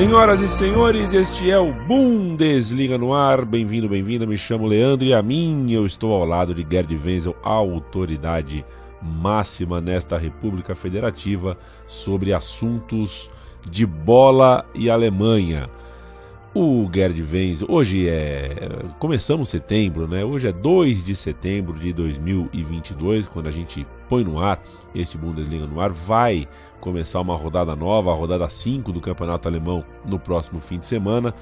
Senhoras e senhores, este é o Bundesliga no ar. Bem-vindo, bem-vinda. Me chamo Leandro e a mim eu estou ao lado de Gerd Wenzel, autoridade máxima nesta República Federativa sobre assuntos de bola e Alemanha. O Gerd Wenzel, hoje é. Começamos setembro, né? Hoje é 2 de setembro de 2022, quando a gente põe no ar este Bundesliga no ar. Vai começar uma rodada nova, a rodada 5 do Campeonato Alemão no próximo fim de semana.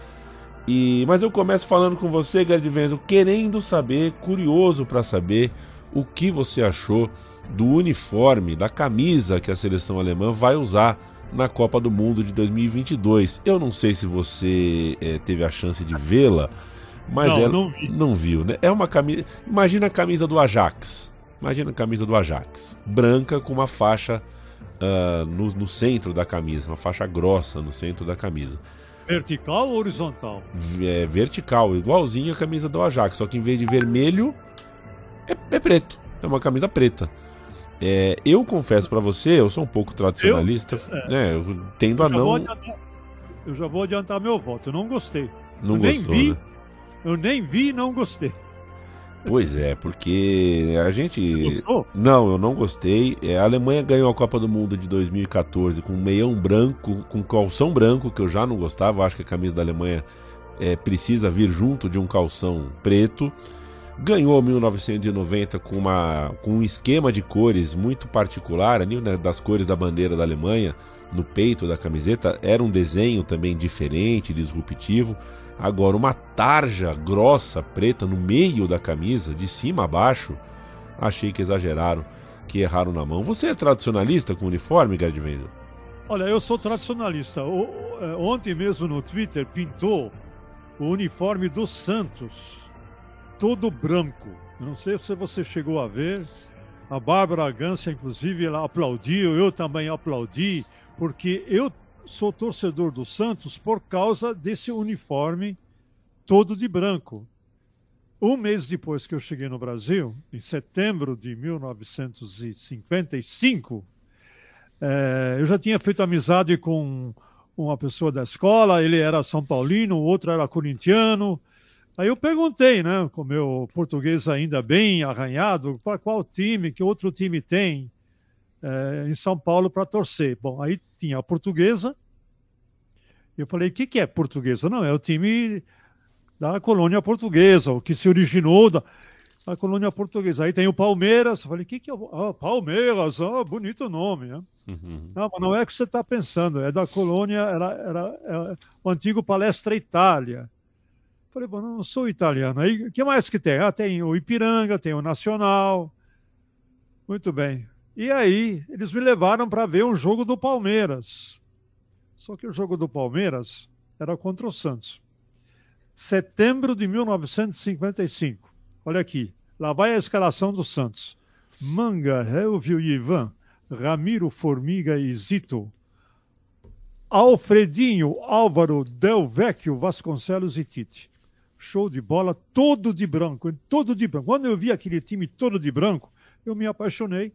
E mas eu começo falando com você, Gerd Wenzel, querendo saber, curioso para saber o que você achou do uniforme, da camisa que a seleção alemã vai usar na Copa do Mundo de 2022. Eu não sei se você é, teve a chance de vê-la, mas não, ela não, vi. não viu, né? É uma camisa. Imagina a camisa do Ajax. Imagina a camisa do Ajax, branca com uma faixa uh, no, no, centro da camisa, uma faixa grossa no centro da camisa. Vertical ou horizontal? É vertical, igualzinho a camisa do Ajax, só que em vez de vermelho é, é preto, é uma camisa preta. É, eu confesso para você, eu sou um pouco tradicionalista, eu, é, né? Eu tendo eu a não. Adiantar, eu já vou adiantar meu voto, eu não gostei. Não eu gostou, nem vi, né? eu nem vi e não gostei. Pois é, porque a gente. Gostou? Não, eu não gostei. É, a Alemanha ganhou a Copa do Mundo de 2014 com meião branco, com calção branco, que eu já não gostava. Eu acho que a camisa da Alemanha é, precisa vir junto de um calção preto. Ganhou 1990 com, uma, com um esquema de cores muito particular, ali, né, das cores da bandeira da Alemanha no peito da camiseta. Era um desenho também diferente, disruptivo. Agora, uma tarja grossa, preta, no meio da camisa, de cima a baixo, achei que exageraram, que erraram na mão. Você é tradicionalista com uniforme, Gerd Wenzel? Olha, eu sou tradicionalista. O, é, ontem mesmo no Twitter pintou o uniforme do Santos, todo branco. Não sei se você chegou a ver. A Bárbara Gância, inclusive, ela aplaudiu, eu também aplaudi, porque eu sou torcedor do Santos por causa desse uniforme todo de branco. Um mês depois que eu cheguei no Brasil, em setembro de 1955, é, eu já tinha feito amizade com uma pessoa da escola, ele era São Paulino, o outro era corintiano. Aí eu perguntei, né, com meu português ainda bem arranhado, para qual time, que outro time tem é, em São Paulo para torcer. Bom, aí tinha a portuguesa. Eu falei, o que, que é portuguesa? Não, é o time da colônia portuguesa, o que se originou da, da colônia portuguesa. Aí tem o Palmeiras. Eu falei, o que, que é o ah, Palmeiras? Ah, bonito nome, né? Uhum. Não, mas não é o que você está pensando, é da colônia, era, era, era o antigo Palestra Itália. Falei, bom, não sou italiano. Aí, o que mais que tem? Ah, tem o Ipiranga, tem o Nacional. Muito bem. E aí, eles me levaram para ver um jogo do Palmeiras. Só que o jogo do Palmeiras era contra o Santos. Setembro de 1955. Olha aqui. Lá vai a escalação do Santos. Manga, Helvio e Ivan, Ramiro, Formiga e Zito, Alfredinho, Álvaro, Del Vecchio, Vasconcelos e Tite. Show de bola, todo de branco, todo de branco. Quando eu vi aquele time todo de branco, eu me apaixonei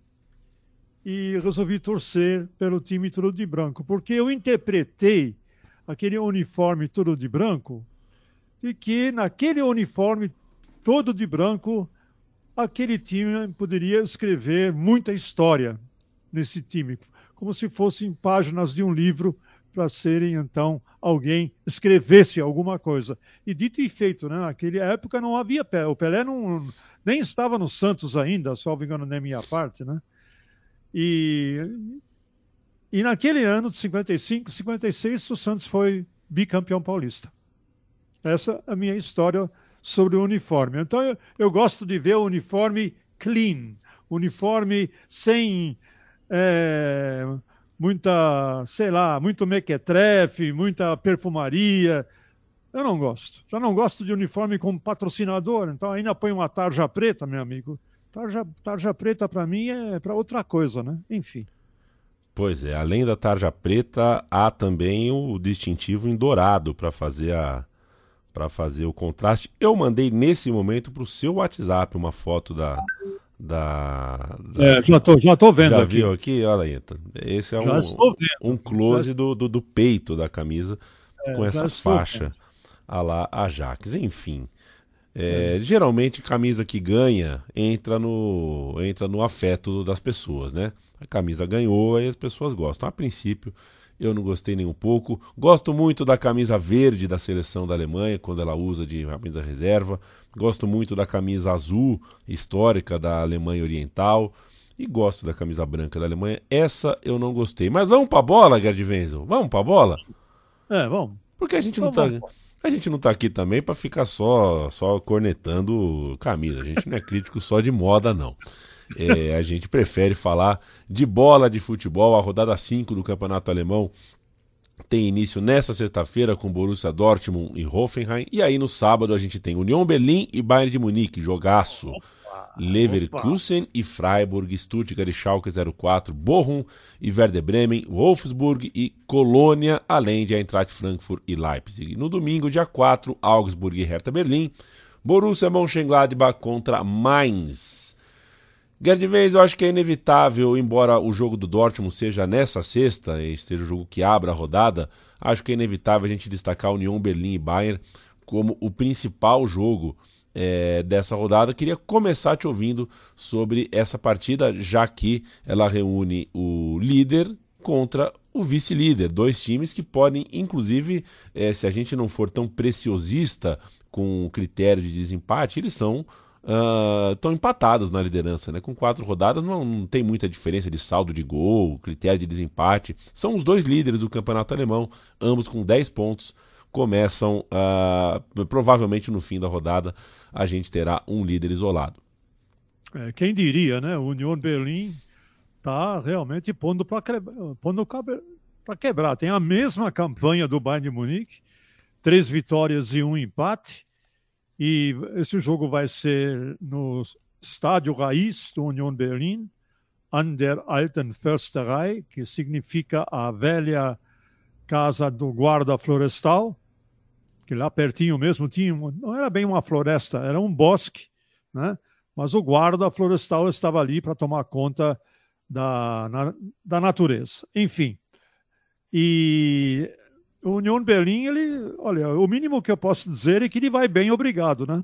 e resolvi torcer pelo time todo de branco, porque eu interpretei aquele uniforme todo de branco de que naquele uniforme todo de branco aquele time poderia escrever muita história nesse time, como se fossem páginas de um livro para serem então alguém escrevesse alguma coisa. E dito e feito, né? Naquela época não havia Pelé, o Pelé não nem estava no Santos ainda, só engano na minha parte, né? E, e naquele ano de 55, 56, o Santos foi bicampeão paulista. Essa é a minha história sobre o uniforme. Então eu, eu gosto de ver o uniforme clean, uniforme sem é, muita, sei lá, muito mequetrefe, muita perfumaria. Eu não gosto. Já não gosto de uniforme como patrocinador, então ainda põe uma tarja preta, meu amigo. Tarja, tarja preta para mim é para outra coisa, né? Enfim. Pois é, além da tarja preta, há também o distintivo em dourado para fazer a para fazer o contraste. Eu mandei nesse momento para o seu WhatsApp uma foto da, da, da... É, já tô, já tô vendo já aqui. viu aqui? Olha aí. Esse é um, um close do, do, do, peito da camisa é, com essa faixa a lá Ajax. Enfim, é, é. geralmente camisa que ganha entra no, entra no afeto das pessoas, né? A camisa ganhou e as pessoas gostam. A princípio, eu não gostei nem um pouco. Gosto muito da camisa verde da seleção da Alemanha, quando ela usa de camisa reserva. Gosto muito da camisa azul histórica da Alemanha Oriental. E gosto da camisa branca da Alemanha. Essa eu não gostei. Mas vamos pra bola, Gerd Wenzel? Vamos pra bola? É, vamos. Porque a gente não tá. A gente não tá aqui também para ficar só só cornetando camisa. A gente não é crítico só de moda, não. É, a gente prefere falar de bola de futebol. A rodada 5 do Campeonato Alemão tem início nesta sexta-feira com Borussia Dortmund e Hoffenheim. E aí no sábado a gente tem União Berlim e Bayern de Munique, jogaço. Leverkusen Opa. e Freiburg, Stuttgart e Schalke 04, Bochum e Werder Bremen, Wolfsburg e Colônia, além de Eintracht Frankfurt e Leipzig. No domingo, dia 4, Augsburg e Hertha Berlim, Borussia Mönchengladbach contra Mainz. Gerd Vez, eu acho que é inevitável, embora o jogo do Dortmund seja nessa sexta, e seja o jogo que abra a rodada, acho que é inevitável a gente destacar a União Berlim e Bayern como o principal jogo é, dessa rodada. Queria começar te ouvindo sobre essa partida, já que ela reúne o líder contra o vice-líder, dois times que podem, inclusive, é, se a gente não for tão preciosista com o critério de desempate, eles são estão uh, empatados na liderança, né? Com quatro rodadas não, não, tem muita diferença de saldo de gol, critério de desempate. São os dois líderes do campeonato alemão, ambos com 10 pontos. Começam, uh, provavelmente no fim da rodada, a gente terá um líder isolado. É, quem diria, né? O Union Berlim está realmente pondo para quebrar. Tem a mesma campanha do Bayern de Munique, três vitórias e um empate e esse jogo vai ser no estádio Raiz do Union Berlin, an der Alten Försterei, que significa a velha casa do guarda florestal, que lá pertinho mesmo tinha, não era bem uma floresta, era um bosque, né? mas o guarda florestal estava ali para tomar conta da, na, da natureza. Enfim, e o Union Berlim, ele, olha, o mínimo que eu posso dizer é que ele vai bem, obrigado, né?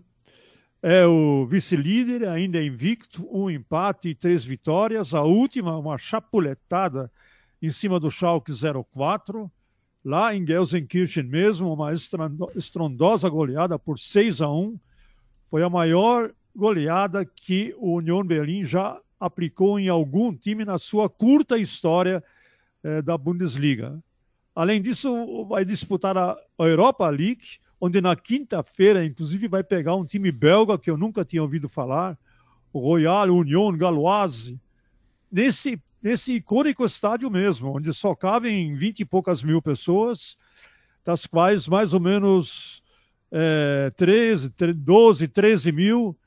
É o vice-líder, ainda é invicto, um empate e três vitórias. A última, uma chapuletada em cima do Schalke 04, lá em Gelsenkirchen mesmo, uma estrondosa goleada por 6 a 1. Foi a maior goleada que o Union Berlim já aplicou em algum time na sua curta história eh, da Bundesliga. Além disso, vai disputar a Europa League, onde na quinta-feira, inclusive, vai pegar um time belga que eu nunca tinha ouvido falar, o Royal Union Galoise, nesse, nesse icônico estádio mesmo, onde só cabem 20 e poucas mil pessoas, das quais mais ou menos é, 13, 12, 13 mil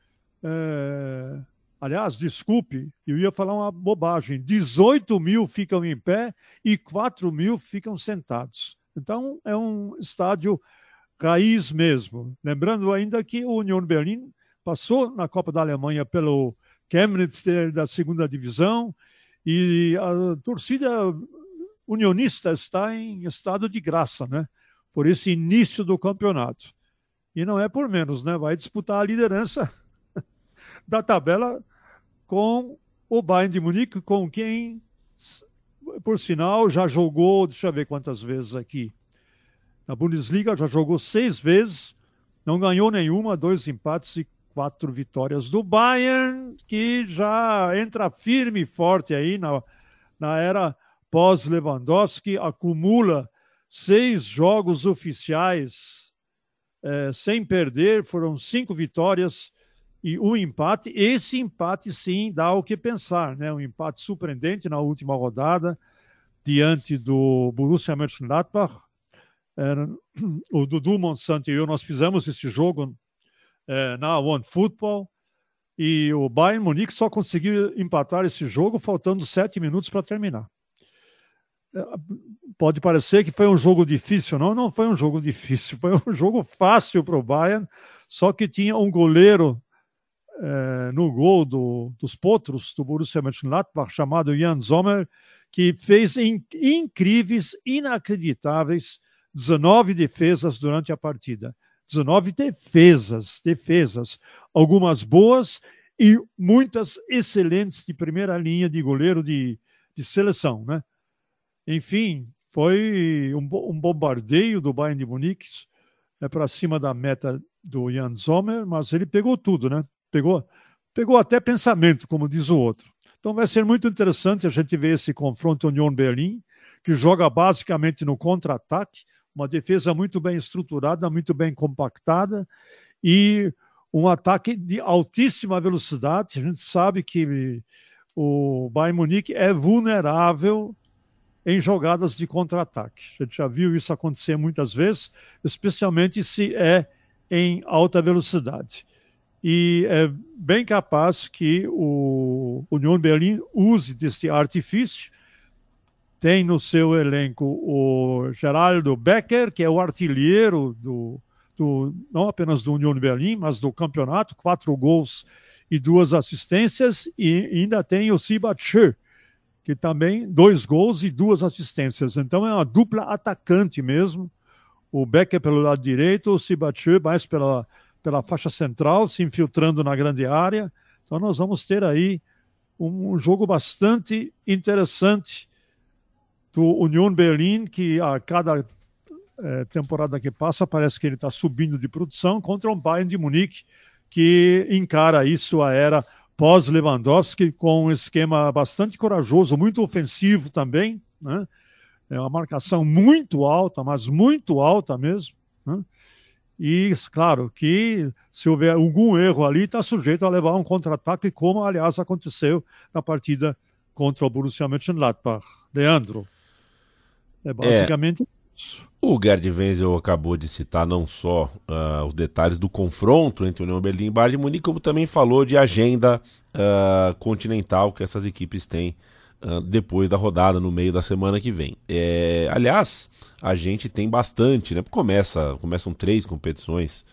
é, Aliás, desculpe, eu ia falar uma bobagem. 18 mil ficam em pé e 4 mil ficam sentados. Então, é um estádio raiz mesmo. Lembrando ainda que o Union Berlin passou na Copa da Alemanha pelo Chemnitz da segunda divisão e a torcida unionista está em estado de graça, né? Por esse início do campeonato. E não é por menos, né? Vai disputar a liderança da tabela com o Bayern de Munique, com quem, por sinal, já jogou, deixa eu ver quantas vezes aqui. Na Bundesliga já jogou seis vezes, não ganhou nenhuma, dois empates e quatro vitórias do Bayern, que já entra firme e forte aí na, na era pós-Lewandowski, acumula seis jogos oficiais é, sem perder, foram cinco vitórias e um empate. Esse empate, sim, dá o que pensar, né? Um empate surpreendente na última rodada diante do Borussia Mönchengladbach. É, o Dudu Monsanto e eu, nós fizemos esse jogo é, na One Football e o Bayern Munique só conseguiu empatar esse jogo faltando sete minutos para terminar. É, pode parecer que foi um jogo difícil, não, não foi um jogo difícil, foi um jogo fácil para o Bayern, só que tinha um goleiro é, no gol do, dos Potros do Borussia Mönchengladbach chamado Jan Sommer, que fez in, incríveis, inacreditáveis 19 defesas durante a partida. 19 defesas, defesas, algumas boas e muitas excelentes de primeira linha de goleiro de, de seleção, né? Enfim, foi um, um bombardeio do Bayern de Munique é, para cima da meta do Jan Sommer, mas ele pegou tudo, né? Pegou, pegou até pensamento, como diz o outro. Então vai ser muito interessante a gente ver esse confronto União Berlim, que joga basicamente no contra-ataque, uma defesa muito bem estruturada, muito bem compactada e um ataque de altíssima velocidade. A gente sabe que o Bayern Munique é vulnerável em jogadas de contra-ataque. A gente já viu isso acontecer muitas vezes, especialmente se é em alta velocidade. E é bem capaz que o União Berlim use desse artifício tem no seu elenco o Geraldo Becker, que é o artilheiro do, do não apenas do União Berlim, mas do campeonato, quatro gols e duas assistências, e ainda tem o Sibatche, que também dois gols e duas assistências. Então é uma dupla atacante mesmo. O Becker pelo lado direito, o Sibatche mais pela, pela faixa central, se infiltrando na grande área. Então nós vamos ter aí um, jogo bastante interessante do Union Berlin, que a cada é, temporada que passa parece que ele está subindo de produção, contra um Bayern de Munique que encara aí sua era pós-Lewandowski com um esquema bastante corajoso, muito ofensivo também, né? É uma marcação muito alta, mas muito alta mesmo. Né? E, claro, que se houver algum erro ali, está sujeito a levar um contra-ataque, como, aliás, aconteceu na partida contra o Borussia Mönchengladbach. Leandro. É basicamente é. isso. O Gerd Wenzel acabou de citar não só uh, os detalhes do confronto entre União Berlim e Bayern de Munique, como também falou de agenda uh, continental que essas equipes têm depois da rodada, no meio da semana que vem. É, aliás, a gente tem bastante, né? Começa, começam três competições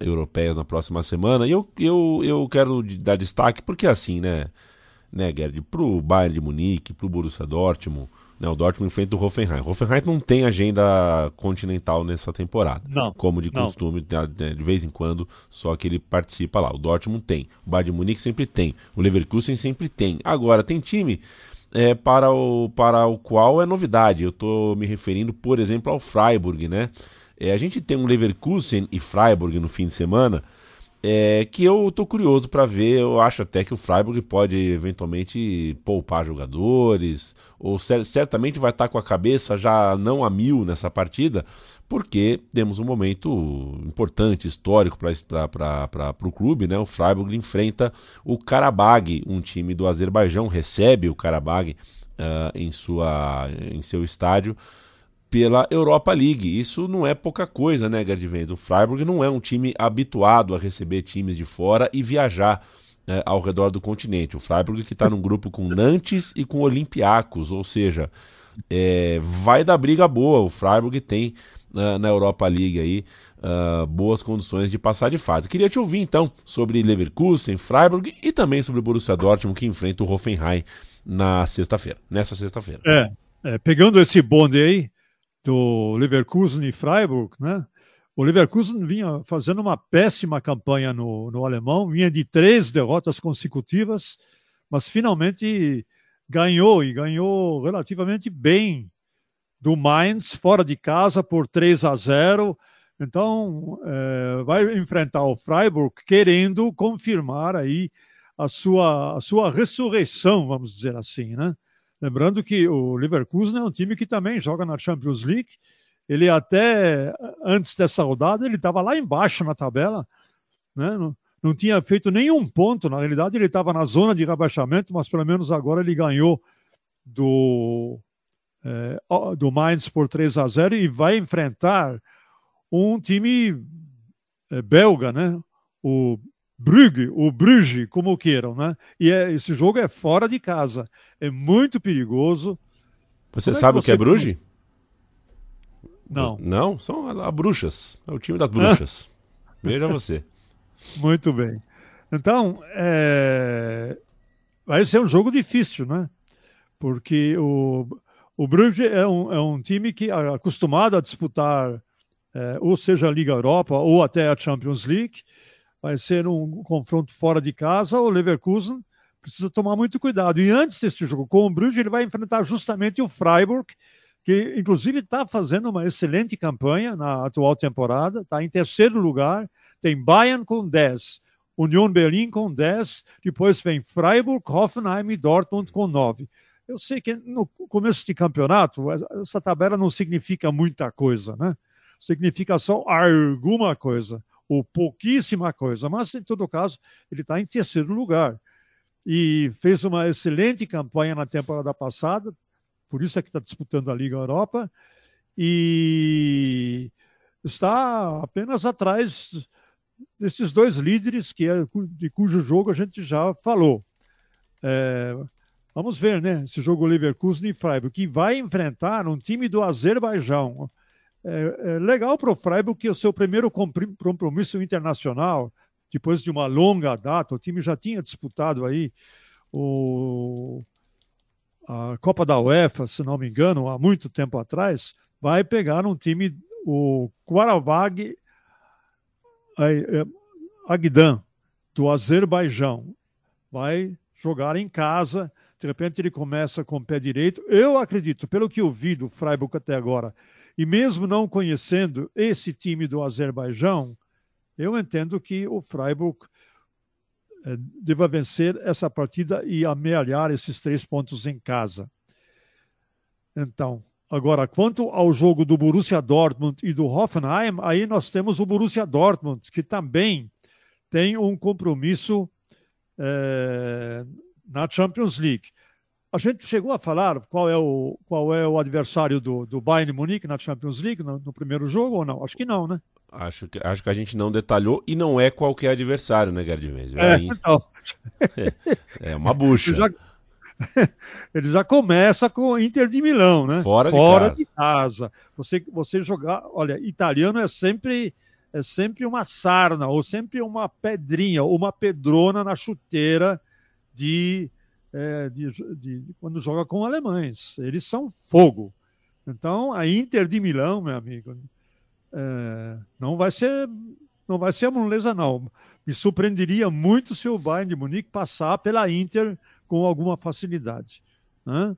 europeias na próxima semana, e eu, eu, eu quero dar destaque porque assim, né, né Gerd, pro Bayern de Munique, pro Borussia Dortmund, né, o Dortmund enfrenta o Hoffenheim. O Hoffenheim não tem agenda continental nessa temporada. Não. Como de costume, né, de vez em quando, só que ele participa lá. O Dortmund tem. O Bayern de Munique sempre tem. O Leverkusen sempre tem. Agora, tem time é, para, o, para o qual é novidade. Eu estou me referindo, por exemplo, ao Freiburg, né? É, a gente tem um Leverkusen e Freiburg no fim de semana é, que eu tô curioso para ver. Eu acho até que o Freiburg pode eventualmente poupar jogadores, ou certamente vai estar tá com a cabeça já não a mil nessa partida, porque temos um momento importante, histórico para o clube. Né? O Freiburg enfrenta o Karabag, um time do Azerbaijão, recebe o Karabag uh, em, sua, em seu estádio pela Europa League. Isso não é pouca coisa, né, Gerd Wenz? O Freiburg não é um time habituado a receber times de fora e viajar é, ao redor do continente. O Freiburg que está num grupo com Nantes e com Olympiacos, ou seja, é, vai dar briga boa. O Freiburg tem uh, na Europa League aí uh, boas condições de passar de fase. Queria te ouvir então sobre Leverkusen, Freiburg e também sobre o Borussia Dortmund que enfrenta o Hoffenheim na sexta-feira, nessa sexta-feira. É, é, pegando esse bonde aí, do Leverkusen e Freiburg, né? O Leverkusen vinha fazendo uma péssima campanha no, no alemão, vinha de três derrotas consecutivas, mas finalmente ganhou e ganhou relativamente bem do Mainz fora de casa por 3 a 0. Então é, vai enfrentar o Freiburg querendo confirmar aí a sua, a sua ressurreição, vamos dizer assim, né? Lembrando que o Leverkusen é um time que também joga na Champions League ele até antes dessa rodada ele estava lá embaixo na tabela, né? Não, não tinha feito nenhum ponto. Na realidade, ele estava na zona de rebaixamento, mas pelo menos agora ele ganhou do é, do Mainz por 3 a 0 e vai enfrentar um time é, belga, né? O Brugge, o Bruges, como queiram, né? E é, esse jogo é fora de casa, é muito perigoso. Você como sabe é o que é Bruges? Não. Não? São a, a bruxas. É o time das bruxas. Veja você. Muito bem. Então, é... vai ser um jogo difícil, né? Porque o, o Bruges é um, é um time que é acostumado a disputar, é, ou seja, a Liga Europa ou até a Champions League. Vai ser um confronto fora de casa. O Leverkusen precisa tomar muito cuidado. E antes deste jogo com o Bruges, ele vai enfrentar justamente o Freiburg, que inclusive está fazendo uma excelente campanha na atual temporada, está em terceiro lugar, tem Bayern com 10, Union Berlin com 10, depois vem Freiburg, Hoffenheim e Dortmund com 9. Eu sei que no começo de campeonato, essa tabela não significa muita coisa, né? Significa só alguma coisa, ou pouquíssima coisa, mas em todo caso, ele está em terceiro lugar. E fez uma excelente campanha na temporada passada, por isso é que está disputando a Liga Europa, e está apenas atrás desses dois líderes, que é, de cujo jogo a gente já falou. É, vamos ver, né? Esse jogo Leverkusen e Freiburg, que vai enfrentar um time do Azerbaijão. É, é legal para o Freiburg que é o seu primeiro compromisso internacional, depois de uma longa data, o time já tinha disputado aí o a Copa da UEFA, se não me engano, há muito tempo atrás, vai pegar um time, o Qarabag é, Agdan, do Azerbaijão. Vai jogar em casa, de repente ele começa com o pé direito. Eu acredito, pelo que eu vi do Freiburg até agora, e mesmo não conhecendo esse time do Azerbaijão, eu entendo que o Freiburg eh, deva vencer essa partida e amealhar esses três pontos em casa. Então, agora, quanto ao jogo do Borussia Dortmund e do Hoffenheim, aí nós temos o Borussia Dortmund, que também tem um compromisso é, na Champions League. A gente chegou a falar qual é o, qual é o adversário do, do Bayern Munique na Champions League no, no primeiro jogo ou não? Acho que não, né? Acho que, acho que a gente não detalhou e não é qualquer adversário, né, Mendes? É, então. é, é uma bucha. Ele já, ele já começa com o Inter de Milão, né? Fora, Fora de, casa. de casa. Você, você jogar. Olha, italiano é sempre é sempre uma sarna, ou sempre uma pedrinha, ou uma pedrona na chuteira de, é, de, de, de, quando joga com alemães. Eles são fogo. Então, a Inter de Milão, meu amigo, é, não vai ser não vai ser a moleza, não. Me surpreenderia muito se o Bayern de Munique passar pela Inter com alguma facilidade. Né?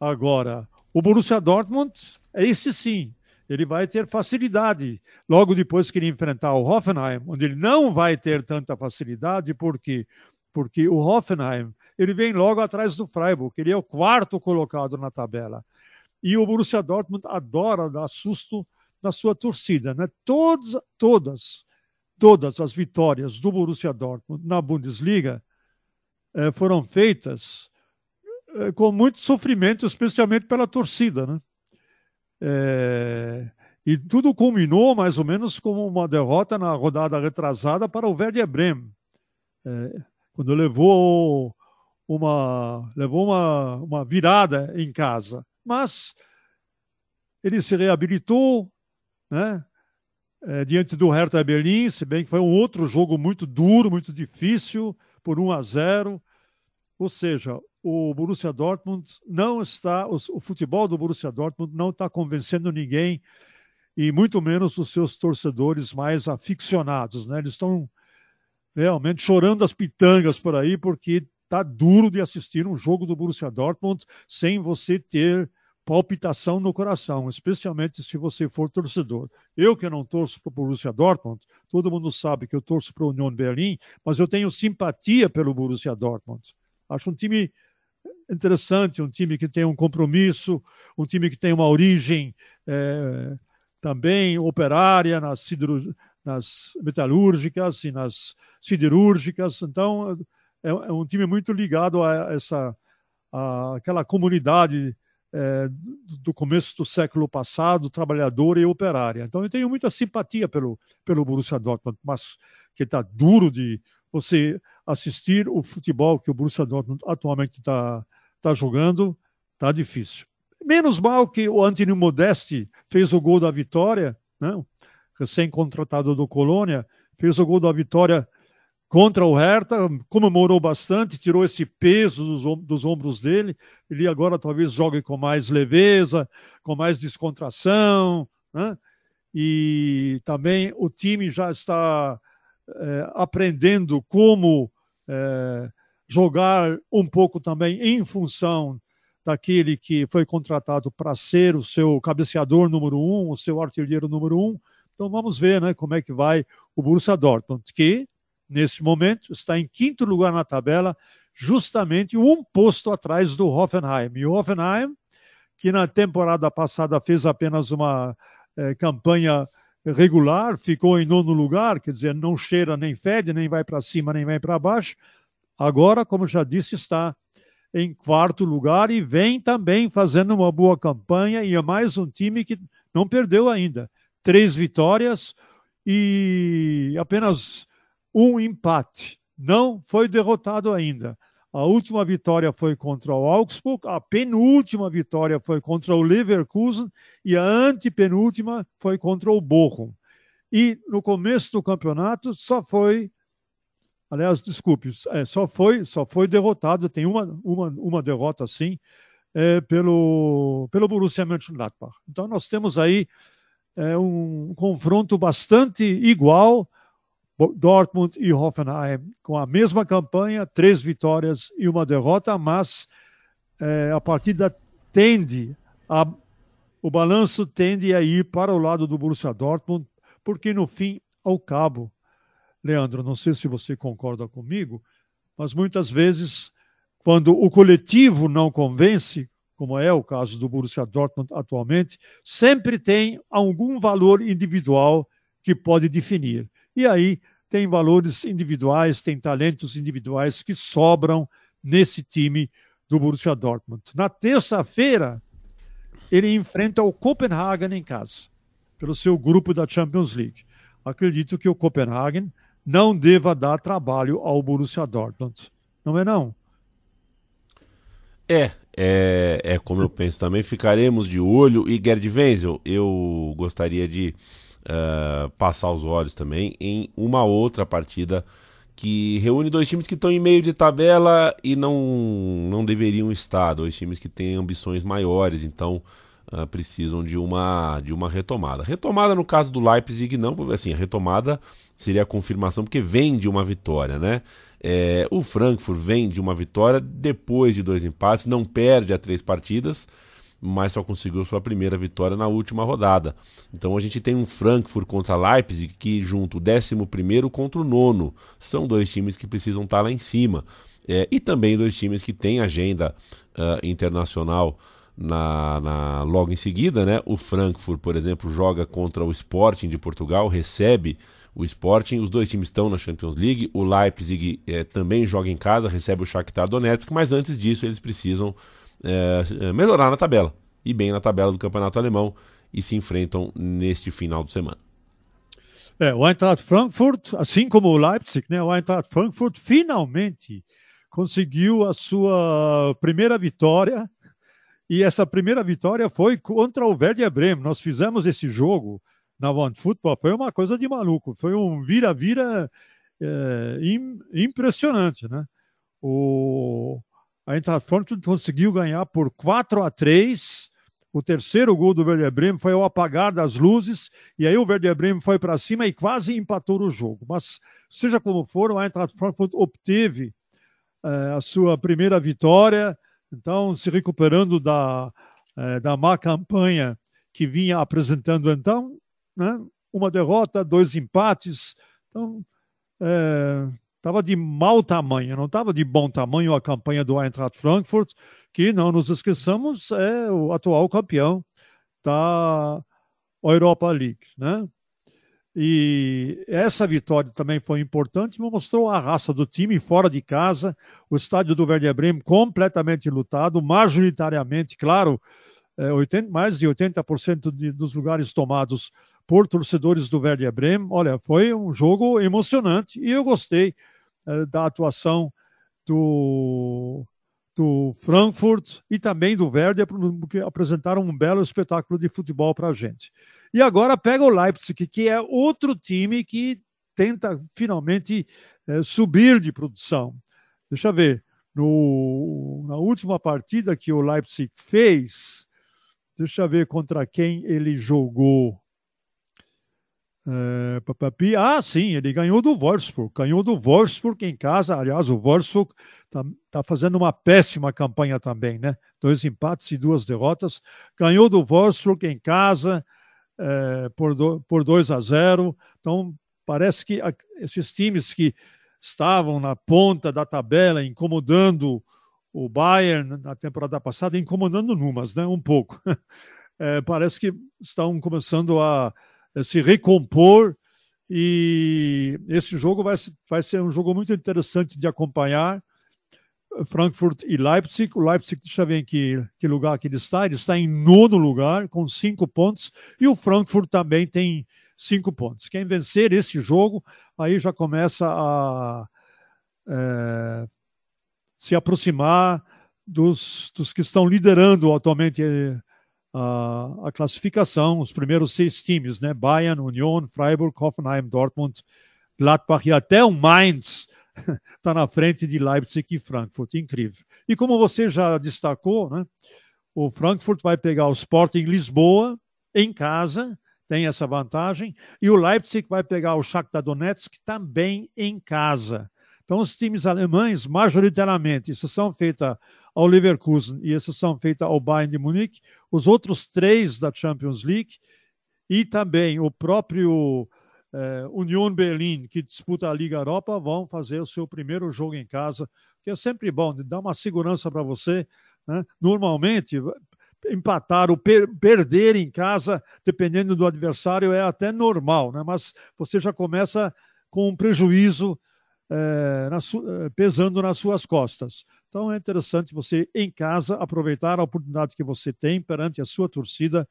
Agora, o Borussia Dortmund, esse sim, ele vai ter facilidade logo depois que ele enfrentar o Hoffenheim, onde ele não vai ter tanta facilidade, por quê? Porque o Hoffenheim, ele vem logo atrás do Freiburg, ele é o quarto colocado na tabela. E o Borussia Dortmund adora dar susto na sua torcida. Né? Todas, todas, todas as vitórias do Borussia Dortmund na Bundesliga eh, foram feitas eh, com muito sofrimento, especialmente pela torcida. Né? Eh, e tudo culminou mais ou menos com uma derrota na rodada retrasada para o Werder Bremen, quando levou uma, levou uma, uma virada em casa. Mas ele se reabilitou, né? É, diante do Hertha Berlim, se bem que foi um outro jogo muito duro, muito difícil, por 1 a 0. Ou seja, o Borussia Dortmund não está, o, o futebol do Borussia Dortmund não está convencendo ninguém e muito menos os seus torcedores mais aficionados, né? Eles estão realmente chorando as pitangas por aí porque tá duro de assistir um jogo do Borussia Dortmund sem você ter palpitação no coração, especialmente se você for torcedor. Eu que não torço para o Borussia Dortmund, todo mundo sabe que eu torço para o Union Berlim, mas eu tenho simpatia pelo Borussia Dortmund. Acho um time interessante, um time que tem um compromisso, um time que tem uma origem é, também operária nas, nas metalúrgicas e nas siderúrgicas. Então, é, é um time muito ligado a essa a, aquela comunidade é, do começo do século passado, trabalhadora e operária. Então eu tenho muita simpatia pelo, pelo Borussia Dortmund, mas que está duro de você assistir o futebol que o Borussia Dortmund atualmente está tá jogando, está difícil. Menos mal que o Antônio Modesti fez o gol da vitória, né? Recém-contratado do Colônia, fez o gol da vitória contra o Hertha, comemorou bastante, tirou esse peso dos, dos, ombros dele. Ele agora talvez jogue com mais leveza, com mais descontração. Né? E também o time já está é, aprendendo como é, jogar um pouco também em função daquele que foi contratado para ser o seu cabeceador número um, o seu artilheiro número um. Então vamos ver né, como é que vai o Borussia Dortmund, que nesse momento, está em quinto lugar na tabela, justamente um posto atrás do Hoffenheim. E o Hoffenheim, que na temporada passada fez apenas uma eh, campanha regular, ficou em nono lugar, quer dizer, não cheira nem fede, nem vai para cima, nem vai para baixo. Agora, como já disse, está em quarto lugar e vem também fazendo uma boa campanha e é mais um time que não perdeu ainda. Três vitórias e apenas um empate. Não foi derrotado ainda. A última vitória foi contra o Augsburg, a penúltima vitória foi contra o Leverkusen e a antepenúltima foi contra o Bochum. E no começo do campeonato só foi, aliás, desculpe, é, só foi só foi derrotado, tem uma, uma, uma derrota sim, é, pelo, pelo Borussia Mönchengladbach. Então nós temos aí é, um confronto bastante igual, Dortmund e Hoffenheim com a mesma campanha, três vitórias e uma derrota, mas é, a partida tende a, o balanço tende a ir para o lado do Borussia Dortmund, porque no fim ao cabo, Leandro, não sei se você concorda comigo, mas muitas vezes quando o coletivo não convence, como é o caso do Borussia Dortmund atualmente, sempre tem algum valor individual que pode definir. E aí tem valores individuais, tem talentos individuais que sobram nesse time do Borussia Dortmund. Na terça-feira, ele enfrenta o Copenhagen em casa, pelo seu grupo da Champions League. Acredito que o Copenhagen não deva dar trabalho ao Borussia Dortmund. Não é não? É, é, é como eu penso também. Ficaremos de olho. E Gerd Wenzel, eu gostaria de uh, passar os olhos também em uma outra partida que reúne dois times que estão em meio de tabela e não, não deveriam estar, dois times que têm ambições maiores, então uh, precisam de uma, de uma retomada. Retomada no caso do Leipzig, não, assim, a retomada seria a confirmação, porque vem de uma vitória, né? É, o Frankfurt vem de uma vitória depois de dois empates, não perde a três partidas mas só conseguiu sua primeira vitória na última rodada. Então a gente tem um Frankfurt contra Leipzig que junto o 11 contra o nono. São dois times que precisam estar lá em cima. É, e também dois times que têm agenda uh, internacional na, na, logo em seguida. Né? O Frankfurt, por exemplo, joga contra o Sporting de Portugal, recebe o Sporting. Os dois times estão na Champions League. O Leipzig é, também joga em casa, recebe o Shakhtar Donetsk, mas antes disso eles precisam é, melhorar na tabela e bem na tabela do campeonato alemão e se enfrentam neste final de semana. É, o Eintracht Frankfurt, assim como o Leipzig, né, o Eintracht Frankfurt finalmente conseguiu a sua primeira vitória e essa primeira vitória foi contra o Werder Bremen. Nós fizemos esse jogo na One Football, foi uma coisa de maluco, foi um vira-vira é, impressionante, né? O, a Eintracht conseguiu ganhar por 4 a 3. O terceiro gol do Werder Bremen foi ao apagar das luzes, e aí o Werder Bremen foi para cima e quase empatou o jogo. Mas, seja como for, o Eintracht Frankfurt obteve eh, a sua primeira vitória, então se recuperando da, eh, da má campanha que vinha apresentando então, né? uma derrota, dois empates, então eh, estava de mau tamanho, não estava de bom tamanho a campanha do Eintracht Frankfurt, que não nos esqueçamos é o atual campeão da Europa League, né? E essa vitória também foi importante, mostrou a raça do time fora de casa, o estádio do Werder Bremen completamente lutado, majoritariamente, claro, é, 80, mais de 80% de, dos lugares tomados por torcedores do Werder Bremen. Olha, foi um jogo emocionante e eu gostei é, da atuação do, do Frankfurt e também do Werder, porque apresentaram um belo espetáculo de futebol para a gente. E agora pega o Leipzig, que é outro time que tenta finalmente é, subir de produção. Deixa eu ver. No, na última partida que o Leipzig fez, deixa eu ver contra quem ele jogou. É. Ah, sim, ele ganhou do Wolfsburg. Ganhou do Wolfsburg em casa. Aliás, o Wolfsburg está tá fazendo uma péssima campanha também, né? Dois empates e duas derrotas. Ganhou do Wolfsburg em casa é, por, do, por 2 a 0. Então, parece que a, esses times que estavam na ponta da tabela, incomodando o Bayern na temporada passada, incomodando Numas, né? Um pouco. É, parece que estão começando a se recompor e esse jogo vai, vai ser um jogo muito interessante de acompanhar. Frankfurt e Leipzig. O Leipzig, deixa eu ver em que, que lugar que ele está. Ele está em nono lugar, com cinco pontos. E o Frankfurt também tem cinco pontos. Quem vencer esse jogo, aí já começa a é, se aproximar dos, dos que estão liderando atualmente eh, a, classificação, os primeiros seis times, né? Bayern, Union, Freiburg, Hoffenheim, Dortmund, Gladbach e até o Mainz está na frente de Leipzig e Frankfurt. Incrível. E como você já destacou, né, o Frankfurt vai pegar o Sporting Lisboa em casa, tem essa vantagem, e o Leipzig vai pegar o Shakhtar Donetsk também em casa. Então, os times alemães, majoritariamente, exceção feita ao Leverkusen e exceção feita ao Bayern de Munique, os outros três da Champions League e também o próprio é, Union Berlim, que disputa a Liga Europa, vão fazer o seu primeiro jogo em casa, que é sempre bom, dá uma segurança para você. Né? Normalmente, empatar ou per perder em casa, dependendo do adversário, é até normal, né? mas você já começa com um prejuízo é, na é, pesando nas suas costas. Então é interessante você, em casa, aproveitar a oportunidade que você tem perante a sua torcida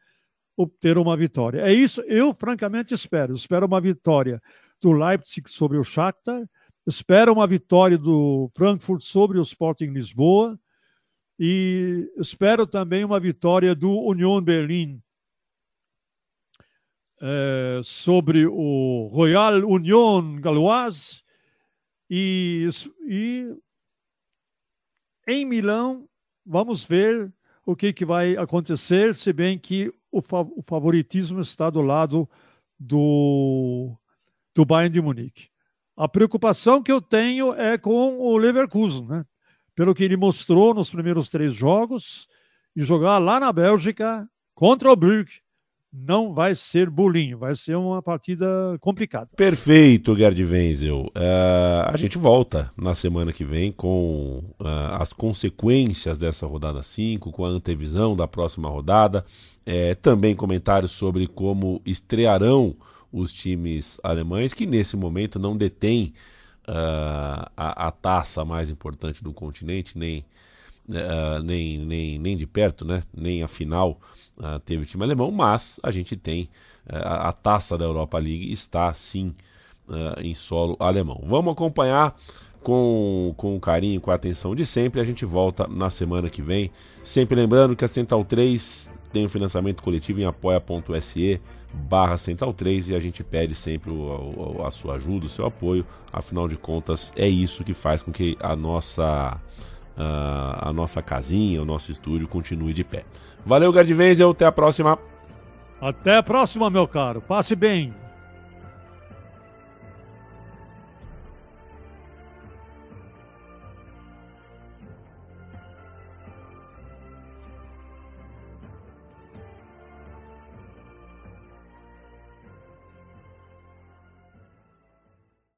obter uma vitória. É isso, eu francamente espero. Espero uma vitória do Leipzig sobre o Shakhtar, espero uma vitória do Frankfurt sobre o Sporting Lisboa e espero também uma vitória do Union Berlin é, sobre o Royal Union Galoise e, e em Milão vamos ver o que, que vai acontecer, se bem que o, fa o favoritismo está do lado do, do Bayern de Munique. A preocupação que eu tenho é com o Leverkusen, né? pelo que ele mostrou nos primeiros três jogos, e jogar lá na Bélgica contra o Brugge não vai ser bolinho, vai ser uma partida complicada. Perfeito, Gerd Wenzel. Uh, a gente volta na semana que vem com uh, as consequências dessa rodada 5, com a antevisão da próxima rodada, é, também comentários sobre como estrearão os times alemães, que nesse momento não detêm uh, a, a taça mais importante do continente, nem uh, nem, nem, nem de perto, né? nem a final uh, teve o time alemão, mas a gente tem uh, a, taça da Europa League está sim em solo alemão. Vamos acompanhar com, com carinho, com a atenção de sempre. A gente volta na semana que vem. Sempre lembrando que a Central 3 tem um financiamento coletivo em apoia.se barra Central 3 e a gente pede sempre o, o, a sua ajuda, o seu apoio. Afinal de contas, é isso que faz com que a nossa a, a nossa casinha, o nosso estúdio continue de pé. Valeu, Gard até a próxima. Até a próxima, meu caro. Passe bem.